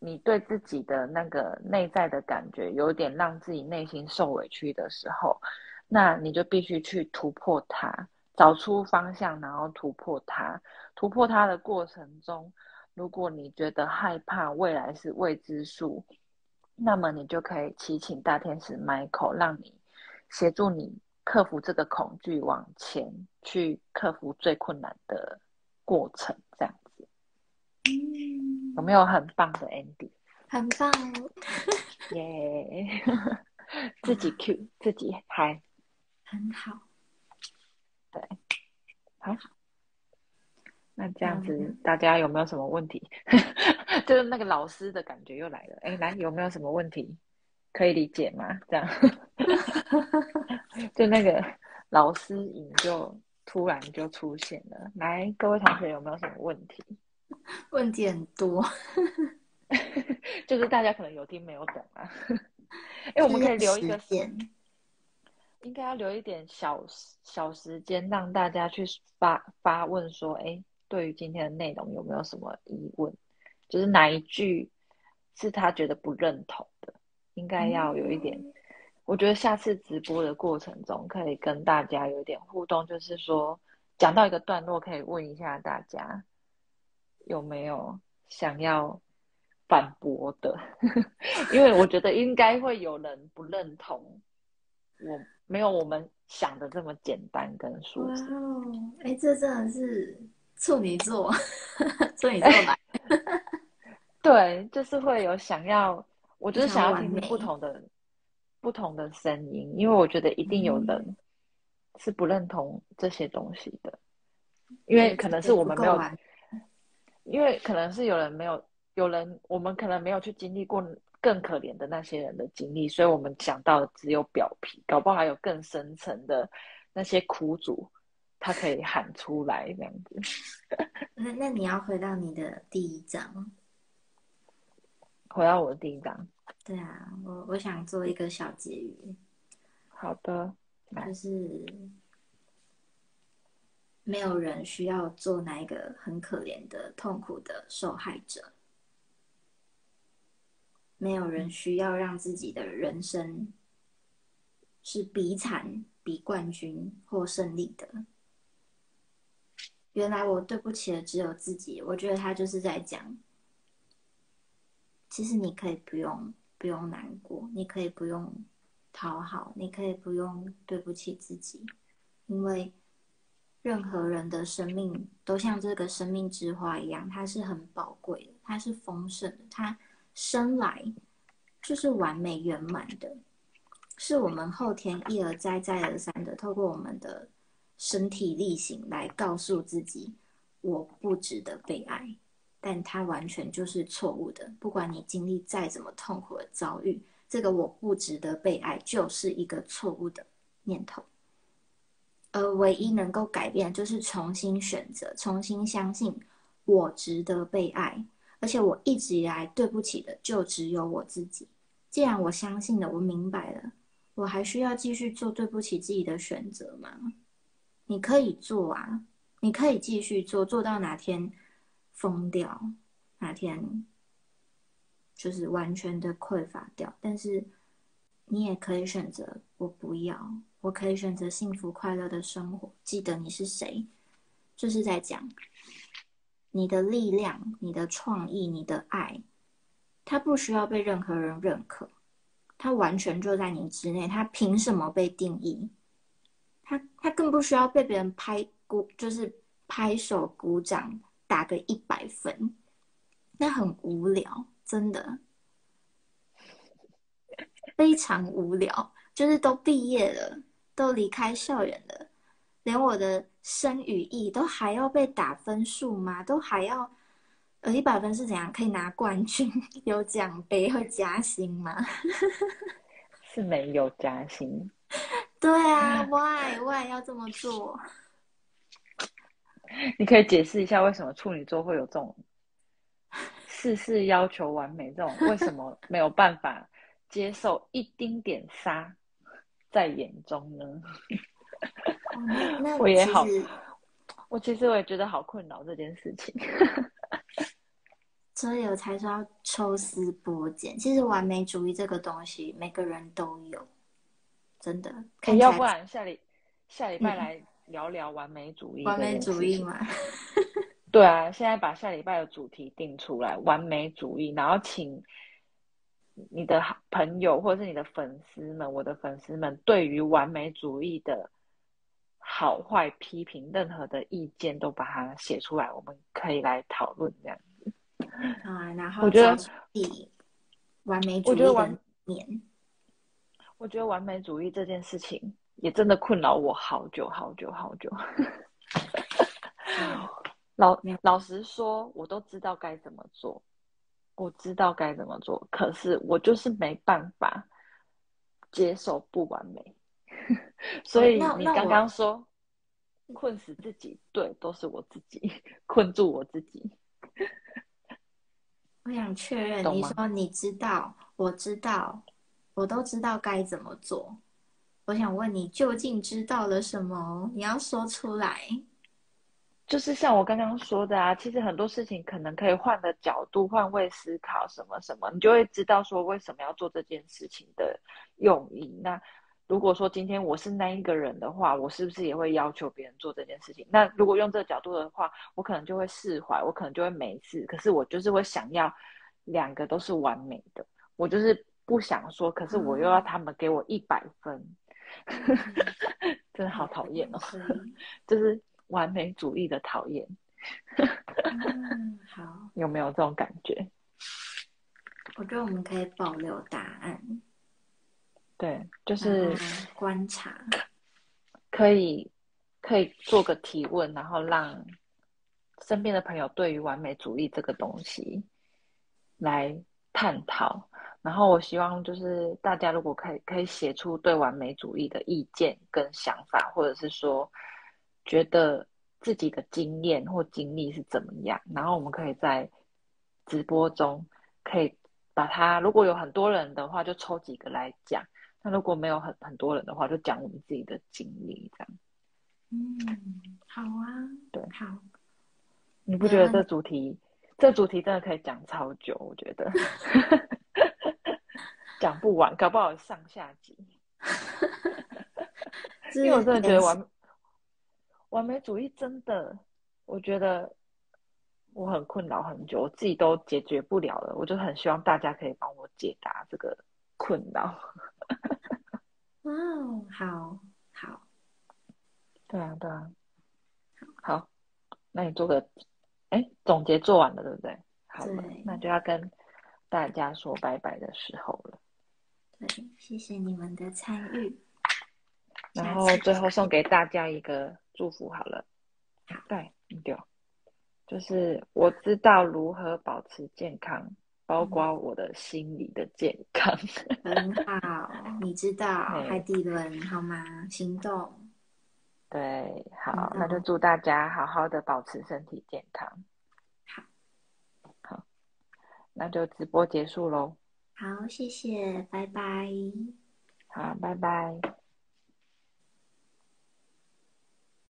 你对自己的那个内在的感觉有点让自己内心受委屈的时候，那你就必须去突破它，找出方向，然后突破它。突破它的过程中，如果你觉得害怕未来是未知数，那么你就可以祈请大天使 Michael，让你协助你克服这个恐惧，往前去克服最困难的过程，这样子嗯，有没有很棒的 ending？很棒。耶、自己 Q 自己嗨，很好。对好。那这样子嗯，大家有没有什么问题？就是那个老师的感觉又来了。哎，来，有没有什么问题可以理解吗？这样，就那个老师瘾就突然就出现了。来，各位同学有没有什么问题？问题很多，就是大家可能有听没有懂啊。哎，我们可以留一个时间。应该要留一点小小时间，让大家去发发问说，哎，对于今天的内容有没有什么疑问？就是哪一句是他觉得不认同的，应该要有一点。我觉得下次直播的过程中，可以跟大家有一点互动，就是说讲到一个段落，可以问一下大家有没有想要反驳的，因为我觉得应该会有人不认同我没有我们想的这么简单跟舒哇服。哦，哎，这真的是处女座，处女座来。对，就是会有想要，我就是想要听听不同的不同的声音，因为我觉得一定有嗯。人是不认同这些东西的，因为可能是我们没有因为可能是有人没有，有人我们可能没有去经历过更可怜的那些人的经历，所以我们想到的只有表皮，搞不好还有更深层的那些苦主，他可以喊出来这样子。那那你要回到你的第一章。回到我的第一章，对啊，我我想做一个小结语，好的，来就是没有人需要做那一个很可怜的、痛苦的受害者，没有人需要让自己的人生是比惨、比冠军或胜利的。原来我对不起的只有自己，我觉得他就是在讲，其实你可以不用不用难过，你可以不用讨好，你可以不用对不起自己，因为任何人的生命都像这个生命之花一样，它是很宝贵的，它是丰盛的，它生来就是完美圆满的，是我们后天一而再再而三的透过我们的身体力行来告诉自己，我不值得被爱。但它完全就是错误的。不管你经历再怎么痛苦的遭遇，这个我不值得被爱，就是一个错误的念头。而唯一能够改变，就是重新选择，重新相信我值得被爱，而且我一直以来对不起的就只有我自己。既然我相信了，我明白了，我还需要继续做对不起自己的选择吗？你可以做啊，你可以继续做，做到哪天疯掉，哪天就是完全的匮乏掉。但是你也可以选择我不要，我可以选择幸福快乐的生活。记得你是谁，就是在讲你的力量、你的创意、你的爱，它不需要被任何人认可，它完全就在你之内，它凭什么被定义？它它更不需要被别人拍鼓，就是拍手鼓掌，打个一百分，那很无聊，真的。非常无聊，就是都毕业了，都离开校园了，连我的生语艺都还要被打分数吗？都还要，呃，一百分是怎样？可以拿冠军、有奖杯和加薪吗？是没有加薪。对啊，Why Why 要这么做？你可以解释一下为什么处女座会有这种事事要求完美，这种为什么没有办法？接受一丁点沙在眼中呢？我也好，我其实我也觉得好困扰这件事情，所以我才说要抽丝剥茧。其实完美主义这个东西，每个人都有，真的。要不然下礼下礼拜来聊聊完美主义。完美主义嘛？对啊，现在把下礼拜的主题定出来，完美主义，然后请。你的朋友或者是你的粉丝们，我的粉丝们，对于完美主义的好坏批评，任何的意见都把它写出来，我们可以来讨论这样子。啊，然后我觉得完美主义我觉得完美主义这件事情也真的困扰我好久好久好久。老老实说，我都知道该怎么做。我知道该怎么做，可是我就是没办法接受不完美，所以你刚刚说困死自己，对，都是我自己困住我自己。我想确认，你说你知道，我知道，我都知道该怎么做。我想问你，究竟知道了什么？你要说出来。就是像我刚刚说的啊，其实很多事情可能可以换个角度、换位思考，什么什么，你就会知道说为什么要做这件事情的用意。那如果说今天我是那一个人的话，我是不是也会要求别人做这件事情？那如果用这个角度的话，我可能就会释怀，我可能就会没事。可是我就是会想要两个都是完美的，我就是不想说，可是我又要他们给我一百分，真的好讨厌哦，就是。完美主义的讨厌，好，有没有这种感觉？我觉得我们可以保留答案。对，就是观察，可以可以做个提问，然后让身边的朋友对于完美主义这个东西来探讨。然后我希望就是大家如果可以可以写出对完美主义的意见跟想法，或者是说。觉得自己的经验或经历是怎么样，然后我们可以在直播中可以把它，如果有很多人的话，就抽几个来讲；那如果没有很很多人的话，就讲我们自己的经历这样。嗯，好啊，对，好。你不觉得这主题，这主题真的可以讲超久？我觉得 讲不完，搞不好上下集。因为我真的觉得完。完美主义真的，我觉得我很困扰很久，我自己都解决不了了。我就很希望大家可以帮我解答这个困扰。哇，好好，对啊，对啊，好，那你做个，哎，总结做完了，对不对？好了，那就要跟大家说拜拜的时候了。对，谢谢你们的参与。然后最后送给大家一个。祝福好了，对，对，就是我知道如何保持健康，包括我的心理的健康。很好，你知道 海底轮好吗？行动。对，好，那就祝大家好好的保持身体健康。好，好，那就直播结束喽。好，谢谢，拜拜。好，拜拜。